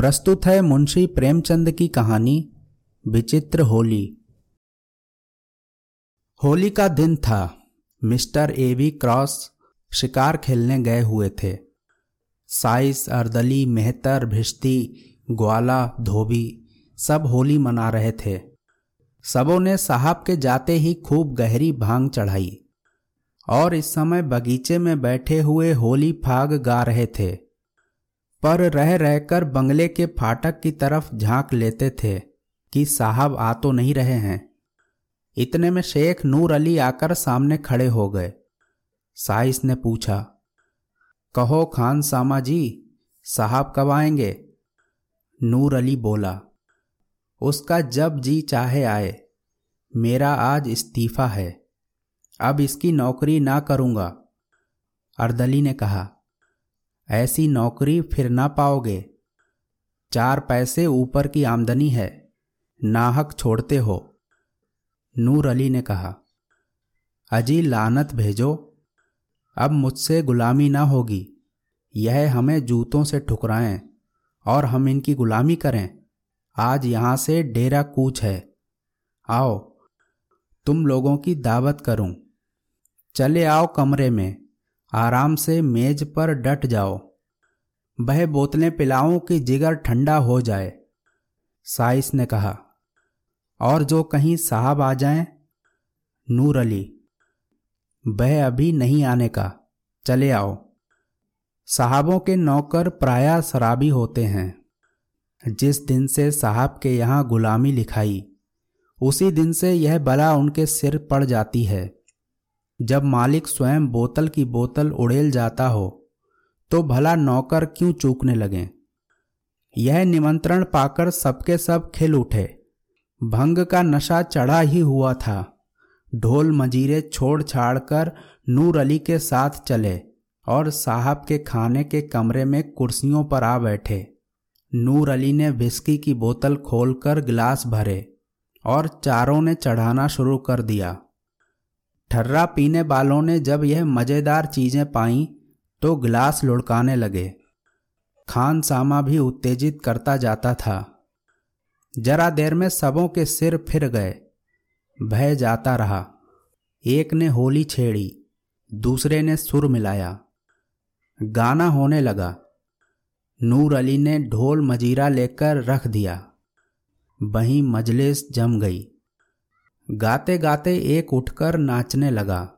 प्रस्तुत है मुंशी प्रेमचंद की कहानी, विचित्र होली। होली का दिन था। मिस्टर एवी क्रॉस शिकार खेलने गए हुए थे। साइस, अर्दली, मेहतर, भिश्ती, ग्वाला, धोबी सब होली मना रहे थे। सबों ने साहब के जाते ही खूब गहरी भाँग चढ़ाई और इस समय बगीचे में बैठे हुए होली फाग गा रहे थे। पर रह रहकर बंगले के फाटक की तरफ़ झाँक लेते थे कि साहब आ तो नहीं रहे हैं। इतने में शेख नूर अली आकर सामने खड़े हो गए। साइस ने पूछा, कहो खान सामा जी, साहब कब आएँगे? नूर अली बोला, उसका जब जी चाहे आए। मेरा आज इस्तीफा है। अब इसकी नौकरी ना करूँगा। अर्दली ने कहा ऐसी नौकरी फिर ना पाओगे। चार पैसे ऊपर की आमदनी है, नाहक छोड़ते हो। नूर अली ने कहा, अजी लानत भेजो, अब मुझसे गुलामी ना होगी। यह हमें जूतों से ठुकराएँ और हम इनकी गुलामी करें। आज यहाँ से डेरा कूच है। आओ, तुम लोगों की दावत करूँ। चले आओ कमरे में। आराम से मेज पर डट जाओ। वह बोतलें पिलाऊं कि जिगर ठंडा हो जाए, साइस ने कहा। और जो कहीं साहब आ जाएँ? नूर अली। वह अभी नहीं आने का, चले आओ। साहबों के नौकर प्राय शराबी होते हैं। जिस दिन से साहब के यहाँ गुलामी लिखाई, उसी दिन से यह बला उनके सिर पड़ जाती है। जब मालिक स्वयं बोतल की बोतल उड़ेल जाता हो तो भला नौकर क्यों चूकने लगे? यह निमंत्रण पाकर सबके सब खिल उठे। भंग का नशा चढ़ा ही हुआ था। ढोल मजीरे छोड़ छाड़ कर नूर अली के साथ चले और साहब के खाने के कमरे में कुर्सियों पर आ बैठे। नूर अली ने विस्की की बोतल खोलकर गिलास भरे और चारों ने चढ़ाना शुरू कर दिया। ठर्रा पीने वालों ने जब यह मज़ेदार चीज़ें पाईं तो गिलास लुढ़काने लगे। खान सामा भी उत्तेजित करता जाता था। जरा देर में सबों के सिर फिर गए। भय जाता रहा। एक ने होली छेड़ी, दूसरे ने सुर मिलाया। गाना होने लगा। नूर अली ने ढोल मजीरा लेकर रख दिया। वहीं मजलिस जम गई। गाते गाते एक उठकर नाचने लगा।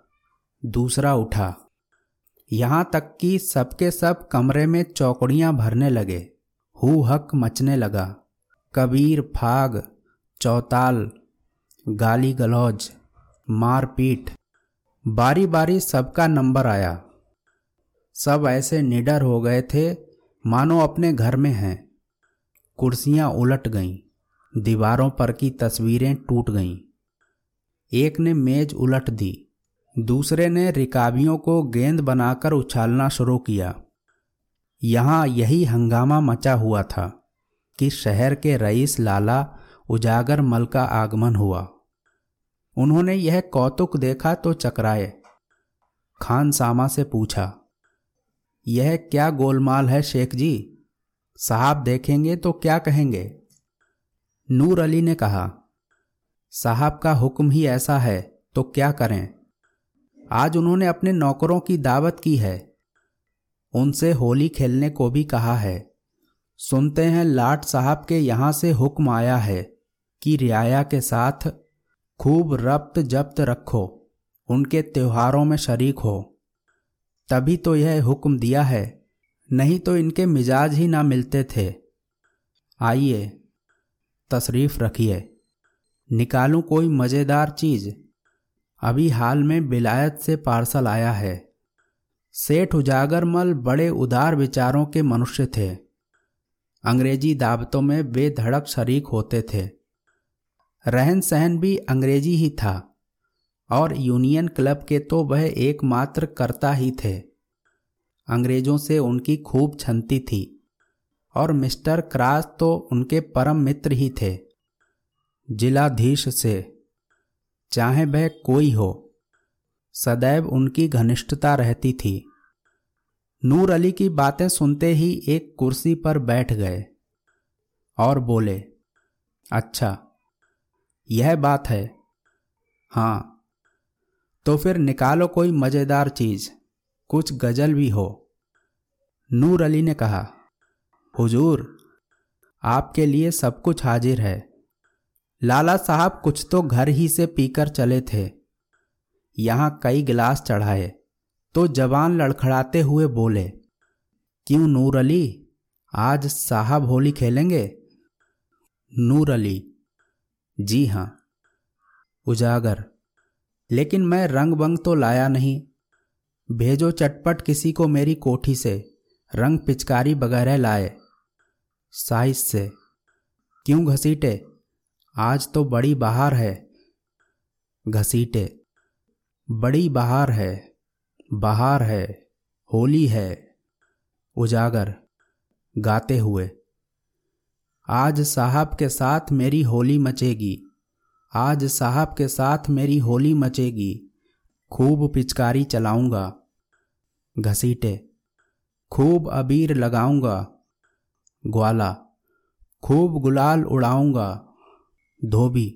दूसरा उठा। यहाँ तक कि सबके सब कमरे में चौकड़ियाँ भरने लगे। हु हक मचने लगा। कबीर, फाग, चौताल गाली गलौज मारपीट। बारी बारी सबका नंबर आया। सब ऐसे निडर हो गए थे, मानो अपने घर में हैं। कुर्सियाँ उलट गईं। दीवारों पर की तस्वीरें टूट गईं। एक ने मेज उलट दी। दूसरे ने रिकाबियों को गेंद बनाकर उछालना शुरू किया। यहाँ यही हंगामा मचा हुआ था कि शहर के रईस लाला उजागर मल का आगमन हुआ। उन्होंने यह कौतुक देखा तो चकराए। खान सामा से पूछा, यह क्या गोलमाल है शेख जी? साहब देखेंगे तो क्या कहेंगे? नूर अली ने कहा साहब का हुक्म ही ऐसा है तो क्या करें? आज उन्होंने अपने नौकरों की दावत की है। उनसे होली खेलने को भी कहा है। सुनते हैं लाट साहब के यहाँ से हुक्म आया है कि रियाया के साथ खूब रब्त जब्त रखो, उनके त्योहारों में शरीक हो। तभी तो यह हुक्म दिया है, नहीं तो इनके मिजाज ही ना मिलते थे। आइए, तशरीफ़ रखिए। निकालूं कोई मज़ेदार चीज़। अभी हाल में बिलायत से पार्सल आया है। सेठ उजागरमल बड़े उदार विचारों के मनुष्य थे। अंग्रेज़ी दावतों में बेधड़क शरीक होते थे। रहन सहन भी अंग्रेज़ी ही था, और यूनियन क्लब के तो वह एकमात्र कर्ता ही थे। अंग्रेज़ों से उनकी खूब छनती थी, और मिस्टर क्रास तो उनके परम मित्र ही थे। जिलाधीश से। चाहे वह कोई हो, सदैव उनकी घनिष्ठता रहती थी। नूर अली की बातें सुनते ही एक कुर्सी पर बैठ गए और बोले अच्छा यह बात है। हाँ तो फिर निकालो कोई मज़ेदार चीज़, कुछ गज़ल भी हो। नूर अली ने कहा, हुजूर, आपके लिए सब कुछ हाजिर है। लाला साहब कुछ तो घर ही से पीकर चले थे। यहाँ कई गिलास चढ़ाए तो जवान लड़खड़ाते हुए बोले, क्यों नूर अली, आज साहब होली खेलेंगे? नूर अली, जी हाँ, उजागर, लेकिन मैं रंग बंग तो लाया नहीं। भेजो चटपट किसी को मेरी कोठी से, रंग पिचकारी वगैरह लाए। साइज़ से, क्यों घसीटे? आज तो बड़ी बहार है। घसीटे। बड़ी बहार है। बहार है। होली है। उजागर। गाते हुए। आज साहब के साथ मेरी होली मचेगी। आज साहब के साथ मेरी होली मचेगी। खूब पिचकारी चलाऊँगा। घसीटे। खूब अबीर लगाऊँगा। ग्वाला। खूब गुलाल उड़ाऊँगा। धोबी।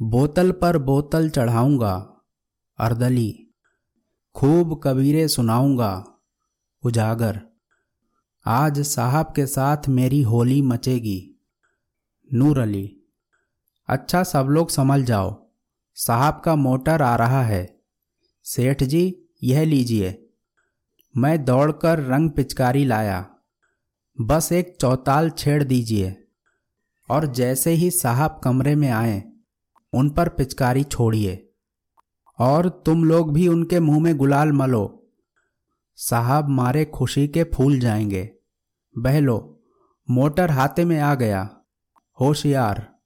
बोतल पर बोतल चढ़ाऊँगा, अर्दली। खूब कबीरे सुनाऊँगा, उजागर। आज साहब के साथ मेरी होली मचेगी नूर अली अच्छा सब लोग समझ जाओ, साहब का मोटर आ रहा है। सेठ जी, यह लीजिए। मैं दौड़कर रंग पिचकारी लाया, बस एक चौताल छेड़ दीजिए। और जैसे ही साहब कमरे में आए, उन पर पिचकारी छोड़िए। और तुम लोग भी उनके मुँह में गुलाल मलो। साहब मारे खुशी के फूल जाएँगे। बहलो, मोटर हाथे में आ गया। होशियार।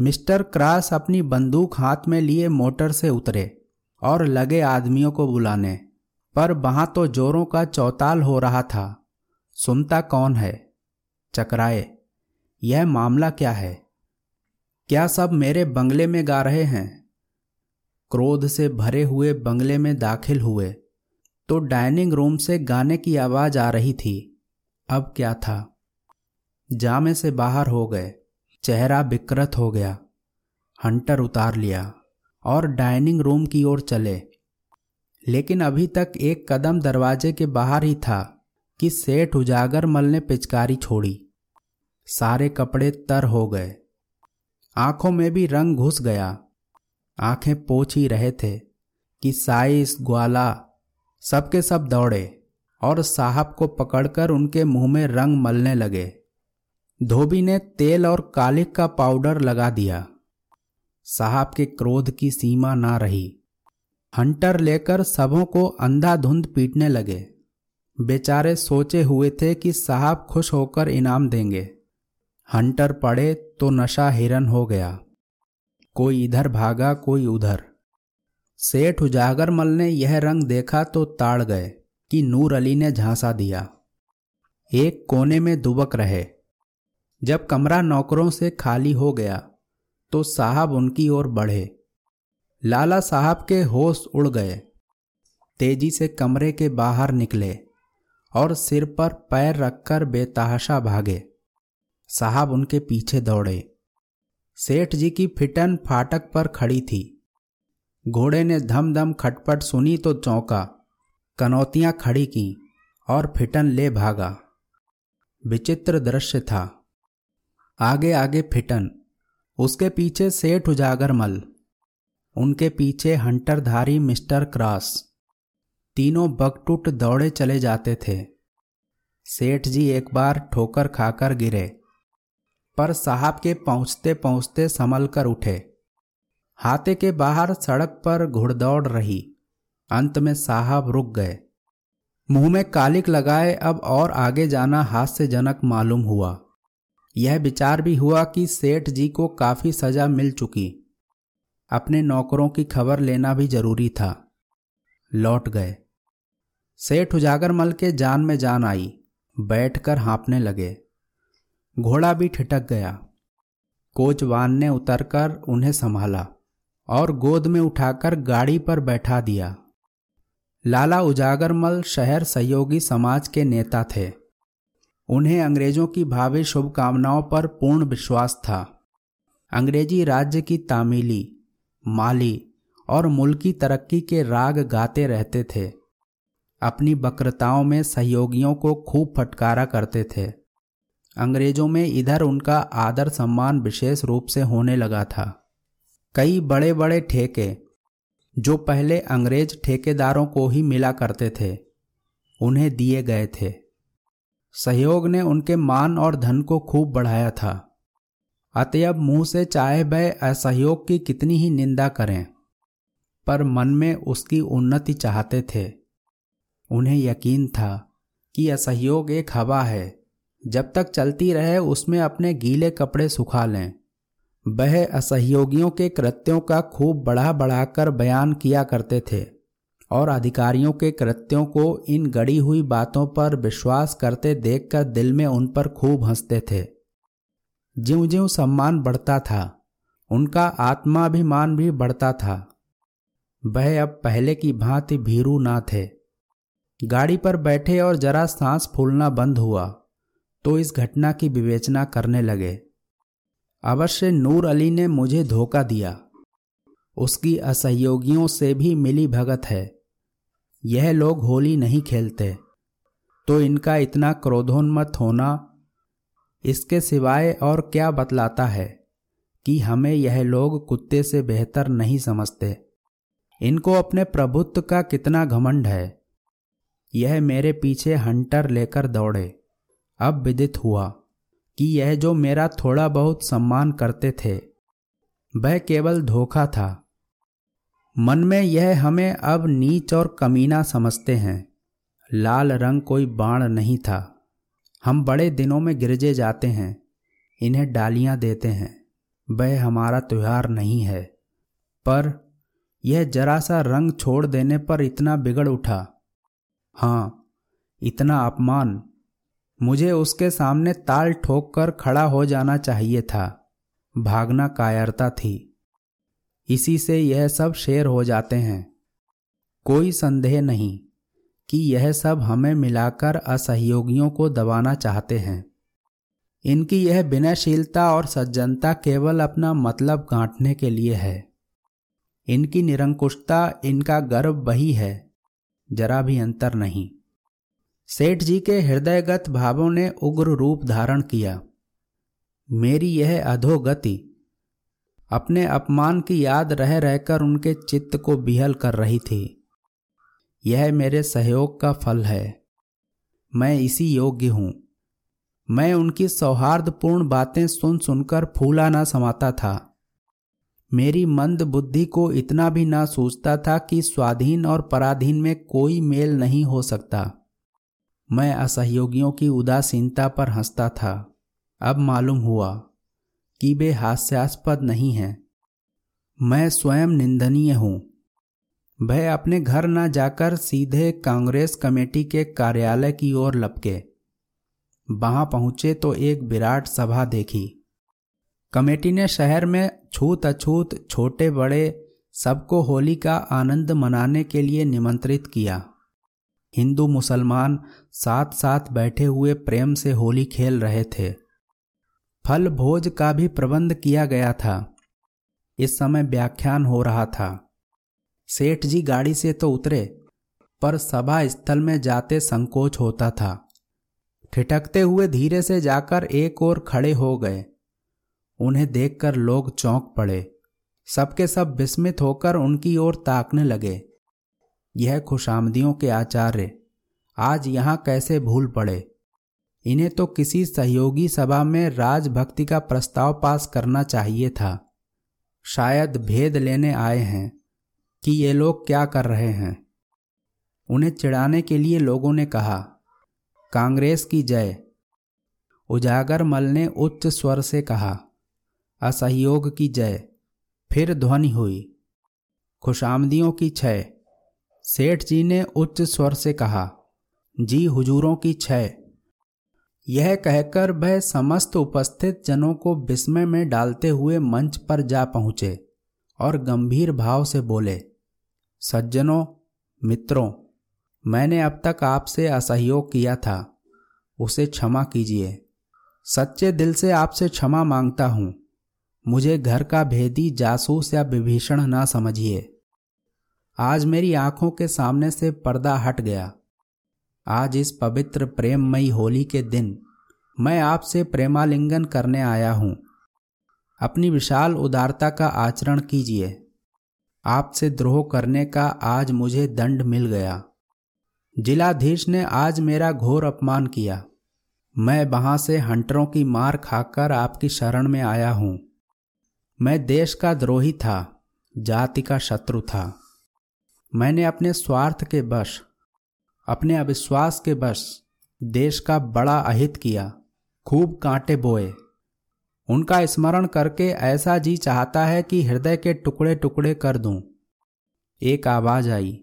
मिस्टर क्रास अपनी बंदूक हाथ में लिए मोटर से उतरे और लगे आदमियों को बुलाने। पर वहाँ तो जोरों का चौताल हो रहा था। सुनता कौन है? चकराए। यह मामला क्या है? क्या सब मेरे बंगले में गा रहे हैं? क्रोध से भरे हुए बंगले में दाखिल हुए तो डाइनिंग रूम से गाने की आवाज़ आ रही थी। अब क्या था? जामे से बाहर हो गए, चेहरा विकृत हो गया। हंटर उतार लिया और डाइनिंग रूम की ओर चले। लेकिन अभी तक एक कदम दरवाजे के बाहर ही था कि सेठ उजागर मल ने पिचकारी छोड़ी। सारे कपड़े तर हो गए। आँखों में भी रंग घुस गया। आँखें पोछ ही रहे थे कि साइस ग्वाला सबके सब दौड़े और साहब को पकड़कर उनके मुँह में रंग मलने लगे। धोबी ने तेल और कालिक का पाउडर लगा दिया। साहब के क्रोध की सीमा ना रही। हंटर लेकर सबों को अंधाधुंध पीटने लगे। बेचारे सोचे हुए थे कि साहब खुश होकर इनाम देंगे। हंटर पड़े तो नशा हिरन हो गया। कोई इधर भागा, कोई उधर। सेठ उजागरमल ने यह रंग देखा तो ताड़ गए कि नूर अली ने झांसा दिया। एक कोने में दुबक रहे। जब कमरा नौकरों से खाली हो गया तो साहब उनकी ओर बढ़े। लाला साहब के होश उड़ गए। तेज़ी से कमरे के बाहर निकले और सिर पर पैर रखकर बेतहाशा भागे। साहब उनके पीछे दौड़े। सेठ जी की फिटन फाटक पर खड़ी थी। घोड़े ने धम धम खटपट सुनी तो चौंका। कनौतियाँ खड़ी की और फिटन ले भागा। विचित्र दृश्य था। आगे आगे फिटन। उसके पीछे सेठ उजागरमल उनके पीछे हंटरधारी मिस्टर क्रॉस। तीनों बगटुट दौड़े चले जाते थे। सेठ जी एक बार ठोकर खाकर गिरे। पर साहब के पहुँचते पहुँचते संभल कर उठे। हाथे के बाहर सड़क पर घुड़दौड़ रही। अंत में साहब रुक गए। मुँह में कालिक लगाए अब और आगे जाना हास्यजनक मालूम हुआ। यह विचार भी हुआ कि सेठ जी को काफ़ी सजा मिल चुकी। अपने नौकरों की खबर लेना भी ज़रूरी था। लौट गए। सेठ उजागरमल के जान में जान आई। बैठकर हाँपने लगे। घोड़ा भी ठिटक गया। कोचवान ने उतरकर उन्हें संभाला और गोद में उठाकर गाड़ी पर बैठा दिया। लाला उजागरमल शहर सहयोगी समाज के नेता थे। उन्हें अंग्रेज़ों की भावी शुभकामनाओं पर पूर्ण विश्वास था। अंग्रेज़ी राज्य की तामीली, माली और मुल्की तरक्की के राग गाते रहते थे। अपनी वक्रताओं में सहयोगियों को खूब फटकारा करते थे। अंग्रेज़ों में इधर उनका आदर सम्मान विशेष रूप से होने लगा था। कई बड़े बड़े ठेके, जो पहले अंग्रेज़ ठेकेदारों को ही मिला करते थे, उन्हें दिए गए थे। सहयोग ने उनके मान और धन को खूब बढ़ाया था। अतएव मुँह से चाहे वह असहयोग की कितनी ही निंदा करें, पर मन में उसकी उन्नति चाहते थे। उन्हें यकीन था कि असहयोग एक हवा है। जब तक चलती रहे, उसमें अपने गीले कपड़े सुखा लें। वह असहयोगियों के कृत्यों का खूब बढ़ा बढ़ाकर बयान किया करते थे, और अधिकारियों के कृत्यों को इन गड़ी हुई बातों पर विश्वास करते देखकर दिल में उन पर खूब हँसते थे। ज्यों ज्यों सम्मान बढ़ता था, उनका आत्माभिमान भी बढ़ता था। वह अब पहले की भांति भीरू ना थे। गाड़ी पर बैठे और जरा सांस फूलना बंद हुआ। तो इस घटना की विवेचना करने लगे। अवश्य नूर अली ने मुझे धोखा दिया। उसकी असहयोगियों से भी मिली भगत है। यह लोग होली नहीं खेलते। तो इनका इतना क्रोधोन्मत होना इसके सिवाय और क्या बतलाता है कि हमें यह लोग कुत्ते से बेहतर नहीं समझते। इनको अपने प्रभुत्व का कितना घमंड है। यह मेरे पीछे हंटर लेकर दौड़े। अब विदित हुआ कि यह जो मेरा थोड़ा बहुत सम्मान करते थे, वह केवल धोखा था। मन में यह हमें अब नीच और कमीना समझते हैं। लाल रंग कोई बाण नहीं था। हम बड़े दिनों में गिरजे जाते हैं, इन्हें डालियाँ देते हैं। वह हमारा त्यौहार नहीं है। पर यह जरा सा रंग छोड़ देने पर इतना बिगड़ उठा। हाँ इतना अपमान मुझे उसके सामने ताल ठोक कर खड़ा हो जाना चाहिए था। भागना कायरता थी। इसी से यह सब शेर हो जाते हैं। कोई संदेह नहीं कि यह सब हमें मिलाकर असहयोगियों को दबाना चाहते हैं। इनकी यह विनयशीलता और सज्जनता केवल अपना मतलब गांठने के लिए है। इनकी निरंकुशता, इनका गर्व वही है। जरा भी अंतर नहीं। सेठ जी के हृदयगत भावों ने उग्र रूप धारण किया। मेरी यह अधोगति अपने अपमान की याद रह रहकर उनके चित्त को बिहल कर रही थी। यह मेरे सहयोग का फल है। मैं इसी योग्य हूँ। मैं उनकी सौहार्दपूर्ण बातें सुन सुनकर फूला ना समाता था। मेरी मंद बुद्धि को इतना भी ना सोचता था कि स्वाधीन और पराधीन में कोई मेल नहीं हो सकता। मैं असहयोगियों की उदासीनता पर हंसता था। अब मालूम हुआ कि वे हास्यास्पद नहीं हैं। मैं स्वयं निंदनीय हूँ। वह अपने घर न जाकर सीधे कांग्रेस कमेटी के कार्यालय की ओर लपके। वहाँ पहुँचे तो एक विराट सभा देखी। कमेटी ने शहर में छूत अछूत छोटे बड़े सबको होली का आनंद मनाने के लिए निमंत्रित किया। हिंदू मुसलमान साथ साथ बैठे हुए प्रेम से होली खेल रहे थे। फल भोज का भी प्रबंध किया गया था। इस समय व्याख्यान हो रहा था। सेठ जी गाड़ी से तो उतरे, पर सभा स्थल में जाते संकोच होता था। ठिठकते हुए धीरे से जाकर एक ओर खड़े हो गए। उन्हें देखकर लोग चौंक पड़े। सबके सब विस्मित होकर उनकी ओर ताकने लगे। यह खुशामदियों के आचार्य, आज यहाँ कैसे भूल पड़े? इन्हें तो किसी सहयोगी सभा में राजभक्ति का प्रस्ताव पास करना चाहिए था। शायद भेद लेने आए हैं कि ये लोग क्या कर रहे हैं। उन्हें चिढ़ाने के लिए लोगों ने कहा, कांग्रेस की जय। उजागर मल ने उच्च स्वर से कहा, असहयोग की जय। फिर ध्वनि हुई, खुशामदियों की छय। सेठ जी ने उच्च स्वर से कहा, जी हुजूरों की छय यह कहकर वह समस्त उपस्थित जनों को विस्मय में डालते हुए मंच पर जा पहुँचे और गंभीर भाव से बोले, सज्जनों, मित्रों, मैंने अब तक आपसे असहयोग किया था, उसे क्षमा कीजिए। सच्चे दिल से आपसे क्षमा माँगता हूँ। मुझे घर का भेदी जासूस या विभीषण ना समझिए। आज मेरी आँखों के सामने से पर्दा हट गया। आज इस पवित्र प्रेममयी होली के दिन मैं आपसे प्रेमालिंगन करने आया हूँ। अपनी विशाल उदारता का आचरण कीजिए। आपसे द्रोह करने का आज मुझे दंड मिल गया। जिलाधीश ने आज मेरा घोर अपमान किया। मैं वहाँ से हंटरों की मार खाकर आपकी शरण में आया हूँ। मैं देश का द्रोही था, जाति का शत्रु था। मैंने अपने स्वार्थ के वश अपने अविश्वास के वश देश का बड़ा अहित किया, खूब कांटे बोए उनका स्मरण करके ऐसा जी चाहता है कि हृदय के टुकड़े टुकड़े कर दूँ। एक आवाज़ आई,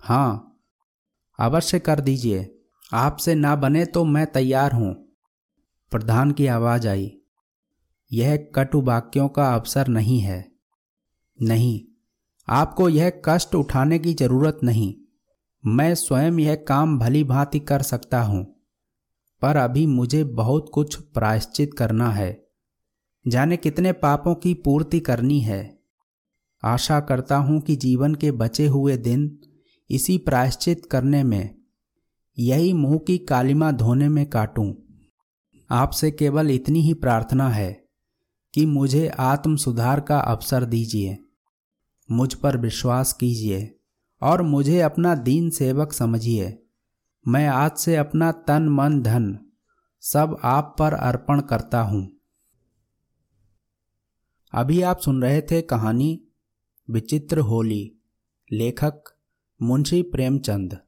हाँ, अवश्य कर दीजिए, आपसे ना बने तो मैं तैयार हूँ प्रधान की आवाज़ आई, यह कटु वाक्यों का अवसर नहीं है, नहीं आपको यह कष्ट उठाने की ज़रूरत नहीं। मैं स्वयं यह काम भली भांति कर सकता हूँ, पर अभी मुझे बहुत कुछ प्रायश्चित करना है। जाने कितने पापों की पूर्ति करनी है। आशा करता हूँ कि जीवन के बचे हुए दिन इसी प्रायश्चित करने में, यही मुँह की कालिमा धोने में काटूं। आपसे केवल इतनी ही प्रार्थना है कि मुझे आत्म सुधार का अवसर दीजिए। मुझ पर विश्वास कीजिए और मुझे अपना दीन सेवक समझिए। मैं आज से अपना तन, मन, धन सब आप पर अर्पण करता हूँ। अभी आप सुन रहे थे कहानी विचित्र होली, लेखक मुंशी प्रेमचंद।